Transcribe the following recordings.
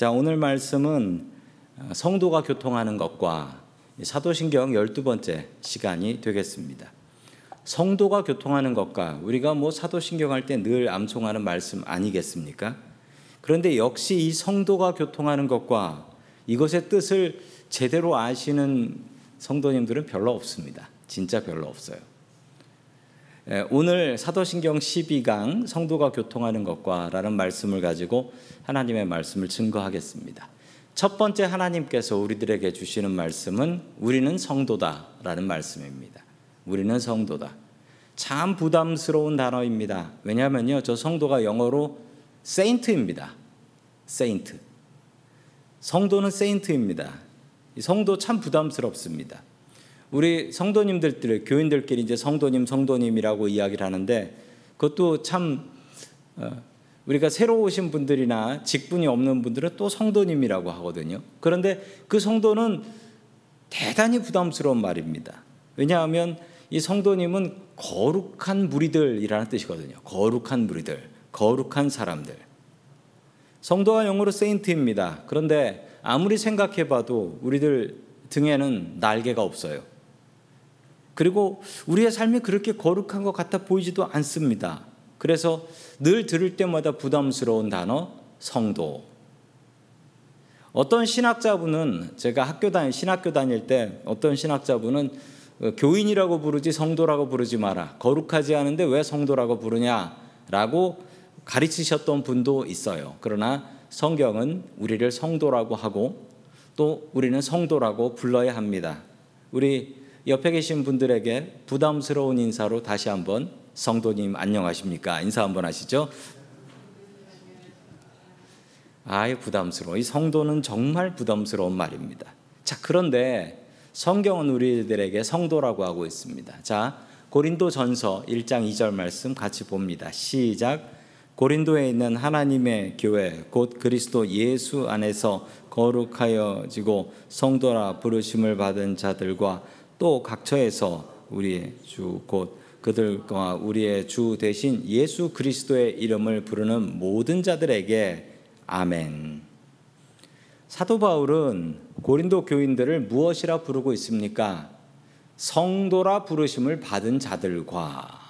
자, 오늘 말씀은 성도가 교통하는 것과 사도신경 12번째 시간이 되겠습니다. 성도가 교통하는 것과 우리가 뭐 사도신경 할 때 늘 암송하는 말씀 아니겠습니까? 그런데 역시 이 성도가 교통하는 것과 이것의 뜻을 제대로 아시는 성도님들은 별로 없습니다. 진짜 별로 없어요. 예, 오늘 사도신경 12강 성도가 교통하는 것과라는 말씀을 가지고 하나님의 말씀을 증거하겠습니다. 첫 번째 하나님께서 우리들에게 주시는 말씀은 우리는 성도다라는 말씀입니다. 우리는 성도다. 참 부담스러운 단어입니다. 왜냐하면요, 저 성도가 영어로 세인트입니다. 세인트. 성도는 세인트입니다. 성도 참 부담스럽습니다. 우리 성도님들, 교인들끼리 이제 성도님, 성도님이라고 이야기를 하는데 그것도 참 어, 우리가 새로 오신 분들이나 직분이 없는 분들은 또 성도님이라고 하거든요. 그런데 그 성도는 대단히 부담스러운 말입니다. 왜냐하면 이 성도님은 거룩한 무리들이라는 뜻이거든요. 거룩한 무리들, 거룩한 사람들. 성도가 영어로 세인트입니다. 그런데 아무리 생각해 봐도 우리들 등에는 날개가 없어요. 그리고 우리의 삶이 그렇게 거룩한 것 같아 보이지도 않습니다. 그래서 늘 들을 때마다 부담스러운 단어 성도. 어떤 신학자분은 제가 학교 다닐 신학교 다닐 때 어떤 신학자분은 교인이라고 부르지 성도라고 부르지 마라. 거룩하지 않은데 왜 성도라고 부르냐라고 가르치셨던 분도 있어요. 그러나 성경은 우리를 성도라고 하고 또 우리는 성도라고 불러야 합니다. 우리 옆에 계신 분들에게 부담스러운 인사로 다시 한번 성도님 안녕하십니까? 인사 한번 하시죠. 아예 부담스러워. 이 성도는 정말 부담스러운 말입니다. 자, 그런데 성경은 우리들에게 성도라고 하고 있습니다. 자, 고린도 전서 1장 2절 말씀 같이 봅니다. 시작. 고린도에 있는 하나님의 교회 곧 그리스도 예수 안에서 거룩하여지고 성도라 부르심을 받은 자들과 또 각처에서 우리의 주 곧 그들과 우리의 주 대신 예수 그리스도의 이름을 부르는 모든 자들에게 아멘. 사도 바울은 고린도 교인들을 무엇이라 부르고 있습니까? 성도라 부르심을 받은 자들과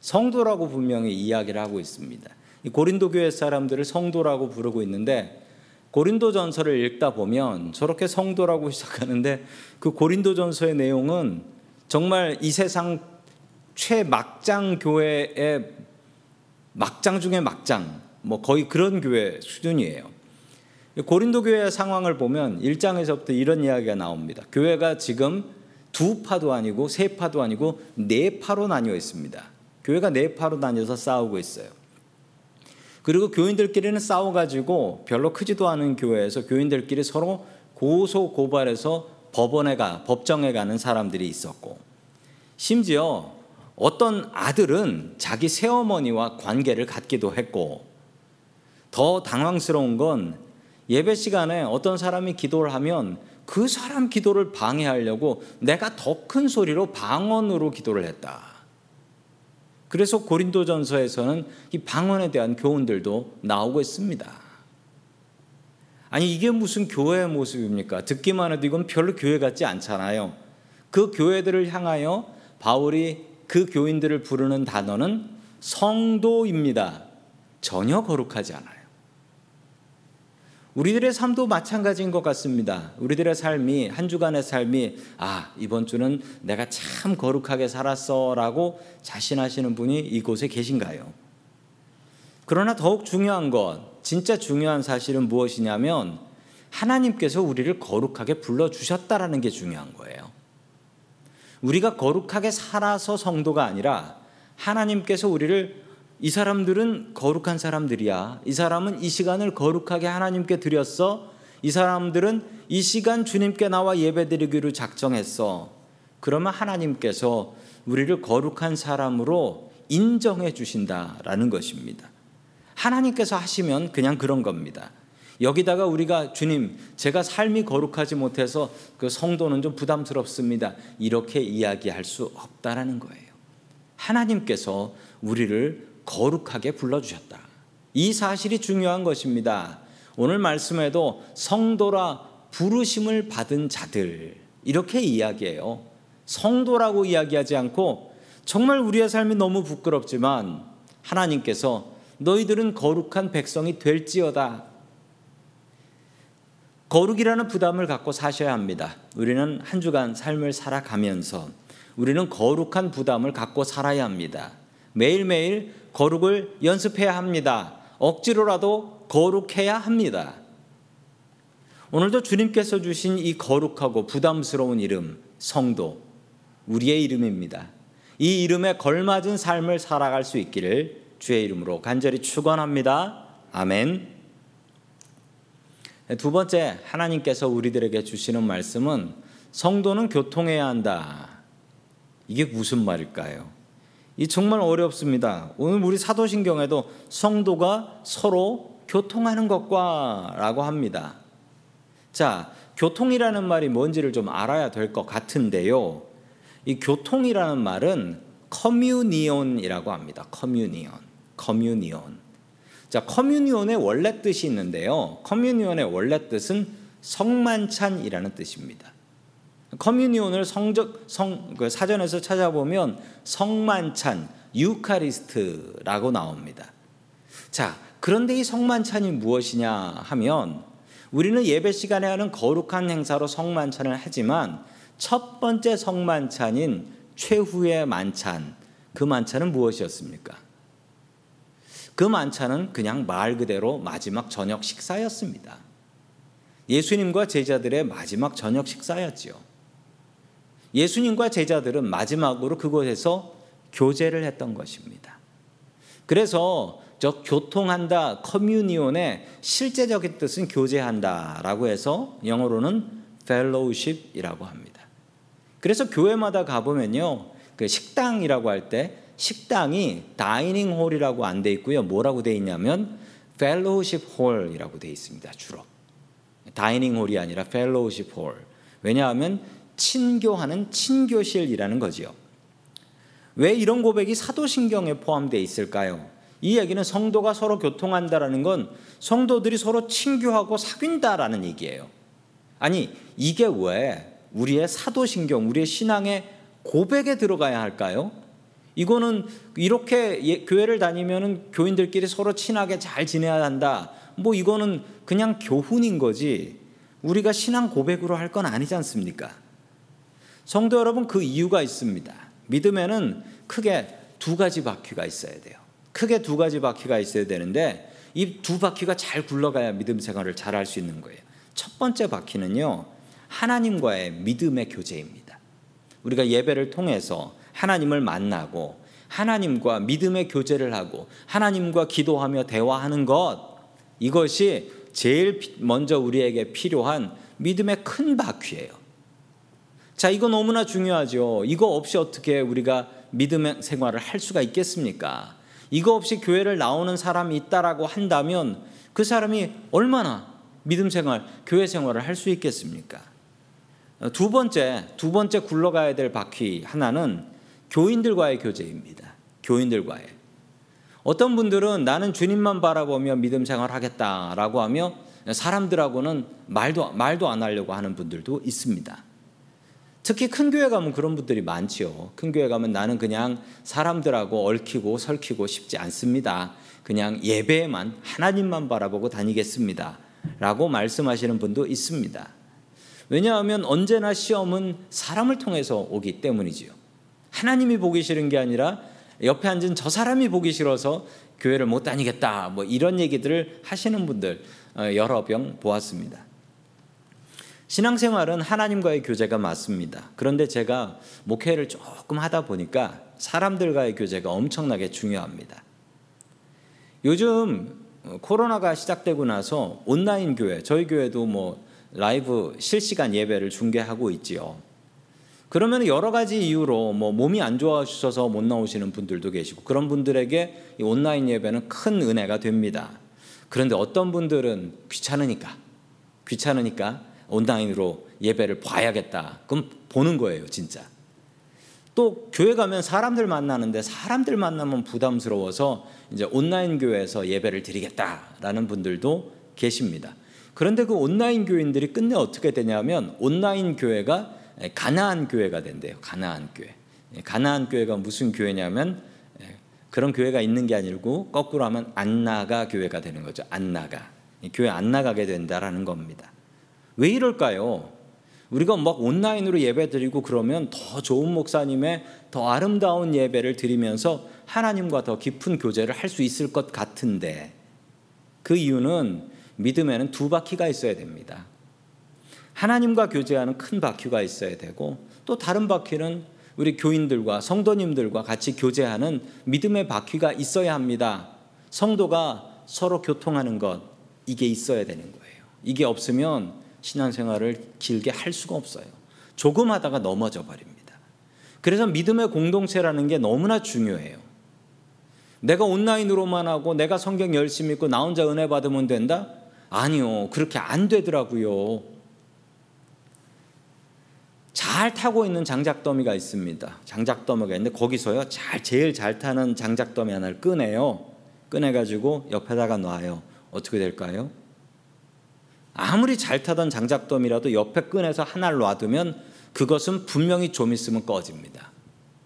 성도라고 분명히 이야기를 하고 있습니다. 고린도 교회 사람들을 성도라고 부르고 있는데 고린도 전서를 읽다 보면 저렇게 성도라고 시작하는데 그 고린도 전서의 내용은 정말 이 세상 최막장 교회의 막장 중에 막장, 뭐 거의 그런 교회 수준이에요. 고린도 교회의 상황을 보면 1장에서부터 이런 이야기가 나옵니다. 교회가 지금 두 파도 아니고 세 파도 아니고 네 파로 나뉘어 있습니다. 교회가 네 파로 나뉘어서 싸우고 있어요. 그리고 교인들끼리는 싸워가지고 별로 크지도 않은 교회에서 교인들끼리 서로 고소 고발해서 법원에 가 법정에 가는 사람들이 있었고 심지어 어떤 아들은 자기 새어머니와 관계를 갖기도 했고 더 당황스러운 건 예배 시간에 어떤 사람이 기도를 하면 그 사람 기도를 방해하려고 내가 더 큰 소리로 방언으로 기도를 했다. 그래서 고린도전서에서는 이 방언에 대한 교훈들도 나오고 있습니다. 아니 이게 무슨 교회의 모습입니까? 듣기만 해도 이건 별로 교회 같지 않잖아요. 그 교회들을 향하여 바울이 그 교인들을 부르는 단어는 성도입니다. 전혀 거룩하지 않아요. 우리들의 삶도 마찬가지인 것 같습니다. 우리들의 삶이 한 주간의 삶이 아 이번 주는 내가 참 거룩하게 살았어라고 자신하시는 분이 이곳에 계신가요? 그러나 더욱 중요한 것, 진짜 중요한 사실은 무엇이냐면 하나님께서 우리를 거룩하게 불러 주셨다라는 게 중요한 거예요. 우리가 거룩하게 살아서 성도가 아니라 하나님께서 우리를 이 사람들은 거룩한 사람들이야. 이 사람은 이 시간을 거룩하게 하나님께 드렸어. 이 사람들은 이 시간 주님께 나와 예배드리기로 작정했어. 그러면 하나님께서 우리를 거룩한 사람으로 인정해 주신다라는 것입니다. 하나님께서 하시면 그냥 그런 겁니다. 여기다가 우리가 주님, 제가 삶이 거룩하지 못해서 그 성도는 좀 부담스럽습니다. 이렇게 이야기할 수 없다라는 거예요. 하나님께서 우리를 거룩하게 불러주셨다. 이 사실이 중요한 것입니다. 오늘 말씀에도 성도라 부르심을 받은 자들 이렇게 이야기해요. 성도라고 이야기하지 않고 정말 우리의 삶이 너무 부끄럽지만 하나님께서 너희들은 거룩한 백성이 될지어다. 거룩이라는 부담을 갖고 사셔야 합니다. 우리는 한 주간 삶을 살아가면서 우리는 거룩한 부담을 갖고 살아야 합니다. 매일매일 거룩을 연습해야 합니다. 억지로라도 거룩해야 합니다. 오늘도 주님께서 주신 이 거룩하고 부담스러운 이름, 성도, 우리의 이름입니다. 이 이름에 걸맞은 삶을 살아갈 수 있기를 주의 이름으로 간절히 축원합니다. 아멘. 두 번째 하나님께서 우리들에게 주시는 말씀은 성도는 교통해야 한다. 이게 무슨 말일까요? 이 정말 어렵습니다. 오늘 우리 사도신경에도 성도가 서로 교통하는 것과라고 합니다. 자, 교통이라는 말이 뭔지를 좀 알아야 될 것 같은데요. 이 교통이라는 말은 communion이라고 합니다. Communion. Communion. 자, communion의 원래 뜻이 있는데요. Communion의 원래 뜻은 성만찬이라는 뜻입니다. Communion을 성적 성구 사전에서 찾아보면 성만찬, Eucharist라고 나옵니다. 자, 그런데 이 성만찬이 무엇이냐 하면 우리는 예배 시간에 하는 거룩한 행사로 성만찬을 하지만 첫 번째 성만찬인 최후의 만찬, 그 만찬은 무엇이었습니까? 그 만찬은 그냥 말 그대로 마지막 저녁 식사였습니다. 예수님과 제자들의 마지막 저녁 식사였지요. 예수님과 제자들은 마지막으로 그곳에서 교제를 했던 것입니다. 그래서 저 교통한다 communion의 실제적인 뜻은 교제한다라고 해서 영어로는 fellowship이라고 합니다. 그래서 교회마다 가보면요. 그 식당이라고 할 때 식당이 dining hall이라고 안 돼 있고요. 뭐라고 돼 있냐면 fellowship hall이라고 돼 있습니다. 주로. dining hall이 아니라 fellowship hall. 왜냐하면 친교하는 친교실이라는 거지요. 왜 이런 고백이 사도신경에 포함되어 있을까요? 이 얘기는 성도가 서로 교통한다라는 건 성도들이 서로 친교하고 사귄다라는 얘기예요. 아니, 이게 왜 우리의 사도신경, 우리의 신앙의 고백에 들어가야 할까요? 이거는 이렇게 예, 교회를 다니면은 교인들끼리 서로 친하게 잘 지내야 한다. 뭐 이거는 그냥 교훈인 거지. 우리가 신앙 고백으로 할 건 아니지 않습니까? 성도 여러분 그 이유가 있습니다. 믿음에는 크게 두 가지 바퀴가 있어야 돼요. 크게 두 가지 바퀴가 있어야 되는데 이 두 바퀴가 잘 굴러가야 믿음 생활을 잘 할 수 있는 거예요. 첫 번째 바퀴는요. 하나님과의 믿음의 교제입니다. 우리가 예배를 통해서 하나님을 만나고 하나님과 믿음의 교제를 하고 하나님과 기도하며 대화하는 것 이것이 제일 먼저 우리에게 필요한 믿음의 큰 바퀴예요. 자, 이거 너무나 중요하죠. 이거 없이 어떻게 우리가 믿음의 생활을 할 수가 있겠습니까? 이거 없이 교회를 나오는 사람이 있다라고 한다면 그 사람이 얼마나 믿음 생활, 교회 생활을 할 수 있겠습니까? 두 번째, 두 번째 굴러가야 될 바퀴 하나는 교인들과의 교제입니다. 교인들과의. 어떤 분들은 나는 주님만 바라보며 믿음 생활 하겠다라고 하며 사람들하고는 말도, 말도 안 하려고 하는 분들도 있습니다. 특히 큰 교회 가면 그런 분들이 많지요. 큰 교회 가면 나는 그냥 사람들하고 얽히고 설키고 싶지 않습니다. 그냥 예배에만 하나님만 바라보고 다니겠습니다. 라고 말씀하시는 분도 있습니다. 왜냐하면 언제나 시험은 사람을 통해서 오기 때문이지요. 하나님이 보기 싫은 게 아니라 옆에 앉은 저 사람이 보기 싫어서 교회를 못 다니겠다. 뭐 이런 얘기들을 하시는 분들 어, 여러 병 보았습니다. 신앙생활은 하나님과의 교제가 맞습니다. 그런데 제가 목회를 조금 하다 보니까 사람들과의 교제가 엄청나게 중요합니다. 요즘 코로나가 시작되고 나서 온라인 교회, 저희 교회도 뭐 라이브 실시간 예배를 중계하고 있지요. 그러면 여러 가지 이유로 뭐 몸이 안 좋아지셔서 못 나오시는 분들도 계시고 그런 분들에게 온라인 예배는 큰 은혜가 됩니다. 그런데 어떤 분들은 귀찮으니까 귀찮으니까 온라인으로 예배를 봐야겠다. 그럼 보는 거예요, 진짜. 또 교회 가면 사람들 만나는데 사람들 만나면 부담스러워서 이제 온라인 교회에서 예배를 드리겠다라는 분들도 계십니다. 그런데 그 온라인 교인들이 끝내 어떻게 되냐면 온라인 교회가 가나안 교회가 된대요. 가나안 교회. 가나안 교회가 무슨 교회냐면 그런 교회가 있는 게 아니고 거꾸로 하면 안 나가 교회가 되는 거죠. 안 나가. 교회 안 나가게 된다라는 겁니다. 왜 이럴까요? 우리가 막 온라인으로 예배 드리고 그러면 더 좋은 목사님의 더 아름다운 예배를 드리면서 하나님과 더 깊은 교제를 할 수 있을 것 같은데 그 이유는 믿음에는 두 바퀴가 있어야 됩니다. 하나님과 교제하는 큰 바퀴가 있어야 되고 또 다른 바퀴는 우리 교인들과 성도님들과 같이 교제하는 믿음의 바퀴가 있어야 합니다. 성도가 서로 교통하는 것 이게 있어야 되는 거예요. 이게 없으면 신앙생활을 길게 할 수가 없어요. 조금 하다가 넘어져 버립니다. 그래서 믿음의 공동체라는 게 너무나 중요해요. 내가 온라인으로만 하고 내가 성경 열심히 읽고 나 혼자 은혜 받으면 된다? 아니요. 그렇게 안 되더라고요. 잘 타고 있는 장작더미가 있습니다. 장작더미가 있는데 거기서요. 잘 제일 잘 타는 장작더미 하나를 꺼내요. 꺼내 가지고 옆에다가 놔요. 어떻게 될까요? 아무리 잘 타던 장작돔이라도 옆에 끈에서 하나를 놔두면 그것은 분명히 좀 있으면 꺼집니다.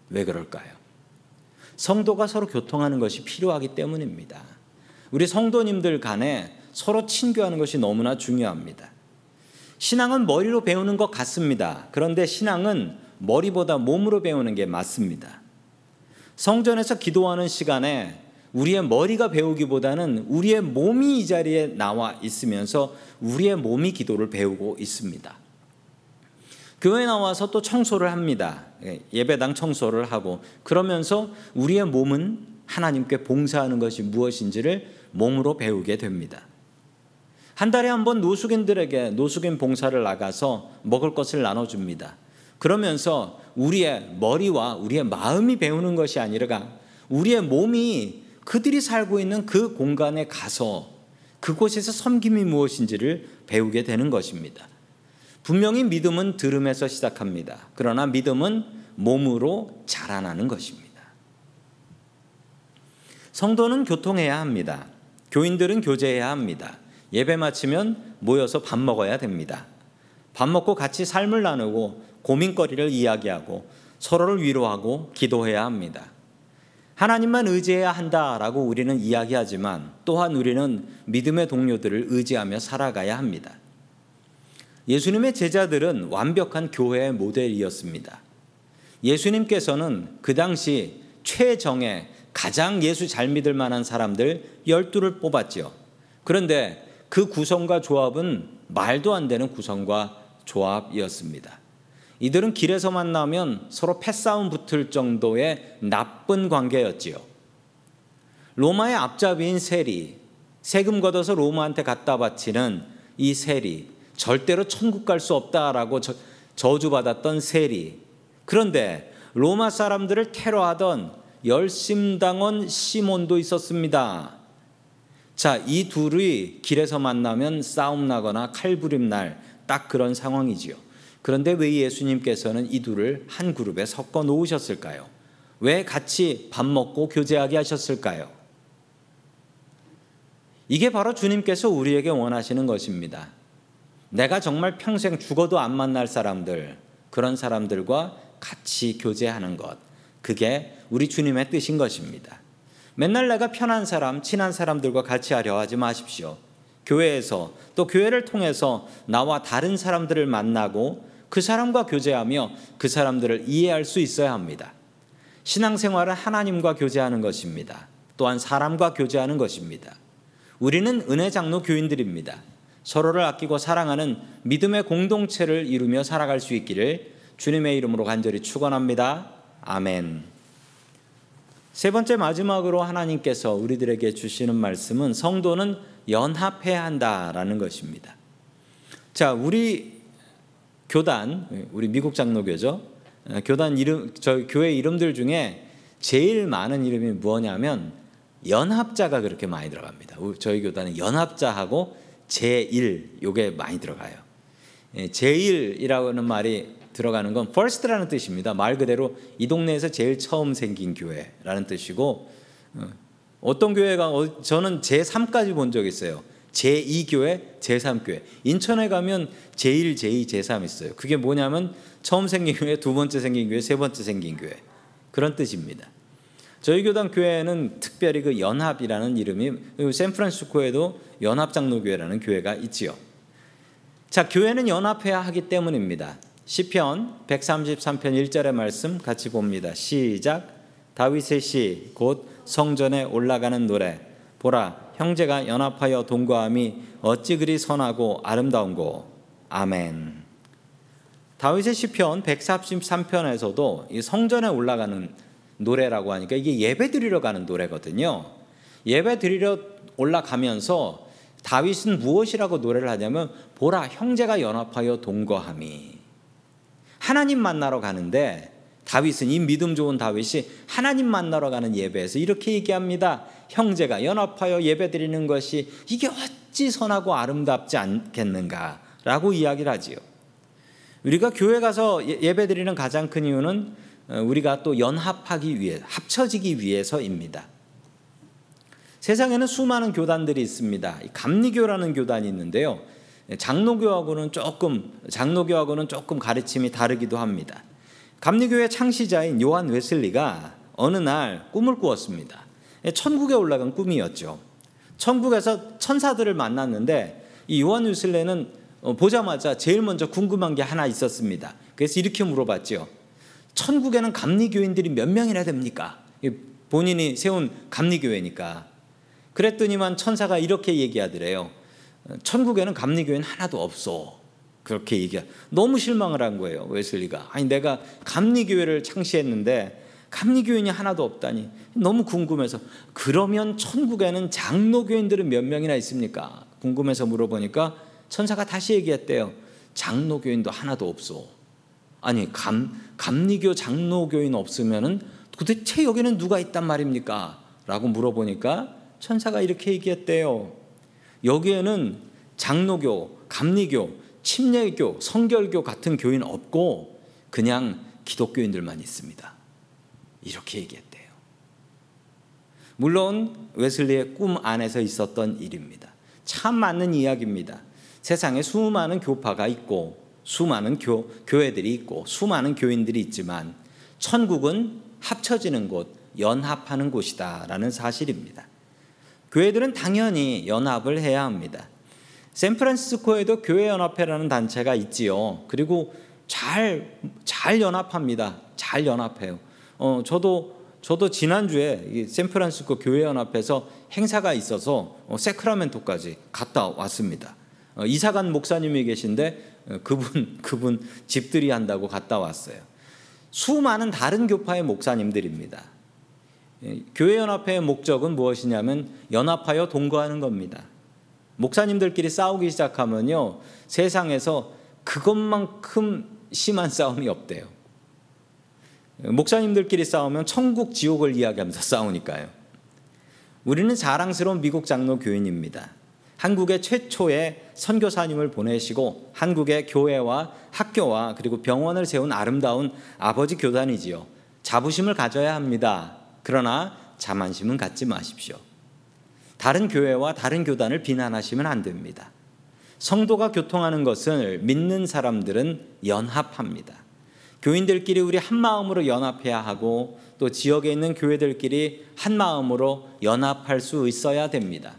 왜 그럴까요? 성도가 서로 교통하는 것이 필요하기 때문입니다. 우리 성도님들 간에 서로 친교하는 것이 너무나 중요합니다. 신앙은 머리로 배우는 것 같습니다. 그런데 신앙은 머리보다 몸으로 배우는 게 맞습니다. 성전에서 기도하는 시간에 우리의 머리가 배우기보다는 우리의 몸이 이 자리에 나와 있으면서 우리의 몸이 기도를 배우고 있습니다. 교회 나와서 또 청소를 합니다. 예, 예배당 청소를 하고 그러면서 우리의 몸은 하나님께 봉사하는 것이 무엇인지를 몸으로 배우게 됩니다. 한 달에 한 번 노숙인들에게 노숙인 봉사를 나가서 먹을 것을 나눠줍니다. 그러면서 우리의 머리와 우리의 마음이 배우는 것이 아니라 우리의 몸이 그들이 살고 있는 그 공간에 가서 그곳에서 섬김이 무엇인지를 배우게 되는 것입니다. 분명히 믿음은 들음에서 시작합니다. 그러나 믿음은 몸으로 자라나는 것입니다. 성도는 교통해야 합니다. 교인들은 교제해야 합니다. 예배 마치면 모여서 밥 먹어야 됩니다. 밥 먹고 같이 삶을 나누고 고민거리를 이야기하고 서로를 위로하고 기도해야 합니다. 하나님만 의지해야 한다라고 우리는 이야기하지만 또한 우리는 믿음의 동료들을 의지하며 살아가야 합니다. 예수님의 제자들은 완벽한 교회의 모델이었습니다. 예수님께서는 그 당시 최정예 가장 예수 잘 믿을 만한 사람들 12를 뽑았죠. 그런데 그 구성과 조합은 말도 안 되는 구성과 조합이었습니다. 이들은 길에서 만나면 서로 패싸움 붙을 정도의 나쁜 관계였지요. 로마의 앞잡이인 세리, 세금 걷어서 로마한테 갖다 바치는 이 세리, 절대로 천국 갈 수 없다라고 저주받았던 세리. 그런데 로마 사람들을 테러하던 열심당원 시몬도 있었습니다. 자, 이 둘이 길에서 만나면 싸움 나거나 칼부림 날 딱 그런 상황이지요. 그런데 왜 예수님께서는 이 둘을 한 그룹에 섞어 놓으셨을까요? 왜 같이 밥 먹고 교제하게 하셨을까요? 이게 바로 주님께서 우리에게 원하시는 것입니다. 내가 정말 평생 죽어도 안 만날 사람들, 그런 사람들과 같이 교제하는 것. 그게 우리 주님의 뜻인 것입니다. 맨날 내가 편한 사람, 친한 사람들과 같이 하려 하지 마십시오. 교회에서 또 교회를 통해서 나와 다른 사람들을 만나고 그 사람과 교제하며 그 사람들을 이해할 수 있어야 합니다. 신앙생활은 하나님과 교제하는 것입니다. 또한 사람과 교제하는 것입니다. 우리는 은혜 장로 교인들입니다. 서로를 아끼고 사랑하는 믿음의 공동체를 이루며 살아갈 수 있기를 주님의 이름으로 간절히 축원합니다. 아멘. 세 번째 마지막으로 하나님께서 우리들에게 주시는 말씀은 성도는 연합해야 한다라는 것입니다. 자, 우리 교단 우리 미국 장로교죠. 어, 교단 이름 저 교회 이름들 중에 제일 많은 이름이 무엇냐면 연합자가 그렇게 많이 들어갑니다. 저희 교단은 연합자하고 제일 요게 많이 들어가요. 예, 제일이라고 하는 말이 들어가는 건 first라는 뜻입니다. 말 그대로 이 동네에서 제일 처음 생긴 교회라는 뜻이고 어, 어떤 교회가 저는 제3까지 본 적 있어요. 제2교회, 제3교회. 인천에 가면 제1, 제2, 제3 있어요. 그게 뭐냐면 처음 생긴 교회, 두 번째 생긴 교회, 세 번째 생긴 교회. 그런 뜻입니다. 저희 교단 교회는 특별히 그 연합이라는 이름이 샌프란시스코에도 연합장로교회라는 교회가 있지요. 자, 교회는 연합해야 하기 때문입니다. 시편 133편 1절의 말씀 같이 봅니다. 시작. 다윗의 시 곧 성전에 올라가는 노래. 보라, 형제가 연합하여 동거함이 어찌 그리 선하고 아름다운고. 아멘. 다윗의 시편 133편에서도 이 성전에 올라가는 노래라고 하니까 이게 예배 드리러 가는 노래거든요. 예배 드리러 올라가면서 다윗은 무엇이라고 노래를 하냐면 보라 형제가 연합하여 동거함이 하나님 만나러 가는데 다윗은 이 믿음 좋은 다윗이 하나님 만나러 가는 예배에서 이렇게 얘기합니다. 형제가 연합하여 예배 드리는 것이 이게 어찌 선하고 아름답지 않겠는가라고 이야기를 하지요. 우리가 교회 가서 예, 예배 드리는 가장 큰 이유는 어, 우리가 또 연합하기 위해 합쳐지기 위해서입니다. 세상에는 수많은 교단들이 있습니다. 감리교라는 교단이 있는데요. 장로교하고는 조금 장로교하고는 조금 가르침이 다르기도 합니다. 감리교의 창시자인 요한 웨슬리가 어느 날 꿈을 꾸었습니다. 천국에 올라간 꿈이었죠. 천국에서 천사들을 만났는데 이 요한 웨슬리는 어, 보자마자 제일 먼저 궁금한 게 하나 있었습니다. 그래서 이렇게 물어봤죠. 천국에는 감리교인들이 몇 명이나 됩니까? 본인이 세운 감리교회니까. 그랬더니만 천사가 이렇게 얘기하더래요. 천국에는 감리교인 하나도 없어. 그렇게 얘기해. 너무 실망을 한 거예요. 웨슬리가. 아니 내가 감리 교회를 창시했는데 감리 교인이 하나도 없다니 너무 궁금해서 그러면 천국에는 장로 교인들은 몇 명이나 있습니까? 궁금해서 물어보니까 천사가 다시 얘기했대요. 장로 교인도 하나도 없어. 아니 감 감리교 장로 교인 없으면은 도대체 여기는 누가 있단 말입니까? 라고 물어보니까 천사가 이렇게 얘기했대요. 여기에는 장로교, 감리교, 침례교, 성결교 같은 교인 없고 그냥 기독교인들만 있습니다. 이렇게 얘기했대요. 물론 웨슬리의 꿈 안에서 있었던 일입니다. 참 맞는 이야기입니다. 세상에 수많은 교파가 있고 수많은 교, 교회들이 있고 수많은 교인들이 있지만 천국은 합쳐지는 곳, 연합하는 곳이다라는 사실입니다. 교회들은 당연히 연합을 해야 합니다. 샌프란시스코에도 교회 연합회라는 단체가 있지요. 그리고 잘, 잘 연합합니다. 잘 연합해요. 어, 저도, 저도 지난주에 샌프란시스코 교회 연합회에서 행사가 있어서 어, 세크라멘토까지 갔다 왔습니다. 어, 이사간 목사님이 계신데 어, 그분, 그분 집들이 한다고 갔다 왔어요. 수많은 다른 교파의 목사님들입니다. 예, 교회 연합회의 목적은 무엇이냐면 연합하여 동거하는 겁니다. 목사님들끼리 싸우기 시작하면요. 세상에서 그것만큼 심한 싸움이 없대요. 목사님들끼리 싸우면 천국 지옥을 이야기하면서 싸우니까요. 우리는 자랑스러운 미국 장로 교인입니다. 한국의 최초의 선교사님을 보내시고 한국의 교회와 학교와 그리고 병원을 세운 아름다운 아버지 교단이지요. 자부심을 가져야 합니다. 그러나 자만심은 갖지 마십시오. 다른 교회와 다른 교단을 비난하시면 안 됩니다. 성도가 교통하는 것을 믿는 사람들은 연합합니다. 교인들끼리 우리 한 마음으로 연합해야 하고 또 지역에 있는 교회들끼리 한 마음으로 연합할 수 있어야 됩니다.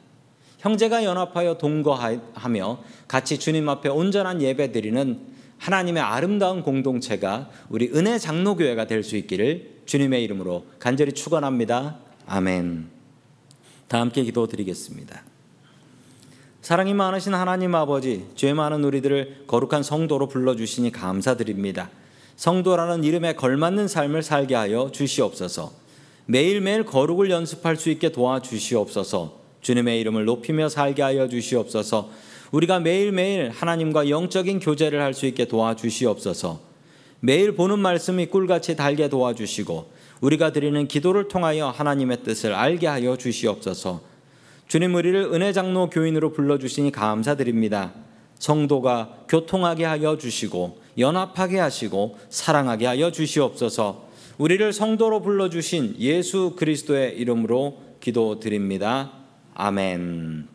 형제가 연합하여 동거하며 같이 주님 앞에 온전한 예배 드리는 하나님의 아름다운 공동체가 우리 은혜 장로교회가 될 수 있기를 주님의 이름으로 간절히 축원합니다. 아멘. 다 함께 기도드리겠습니다. 사랑이 많으신 하나님 아버지, 죄 많은 우리들을 거룩한 성도로 불러주시니 감사드립니다. 성도라는 이름에 걸맞는 삶을 살게 하여 주시옵소서. 매일매일 거룩을 연습할 수 있게 도와주시옵소서. 주님의 이름을 높이며 살게 하여 주시옵소서. 우리가 매일매일 하나님과 영적인 교제를 할 수 있게 도와주시옵소서. 매일 보는 말씀이 꿀같이 달게 도와주시고 우리가 드리는 기도를 통하여 하나님의 뜻을 알게 하여 주시옵소서. 주님 우리를 은혜 장로 교인으로 불러 주시니 감사드립니다. 성도가 교통하게 하여 주시고 연합하게 하시고 사랑하게 하여 주시옵소서. 우리를 성도로 불러 주신 예수 그리스도의 이름으로 기도드립니다. 아멘.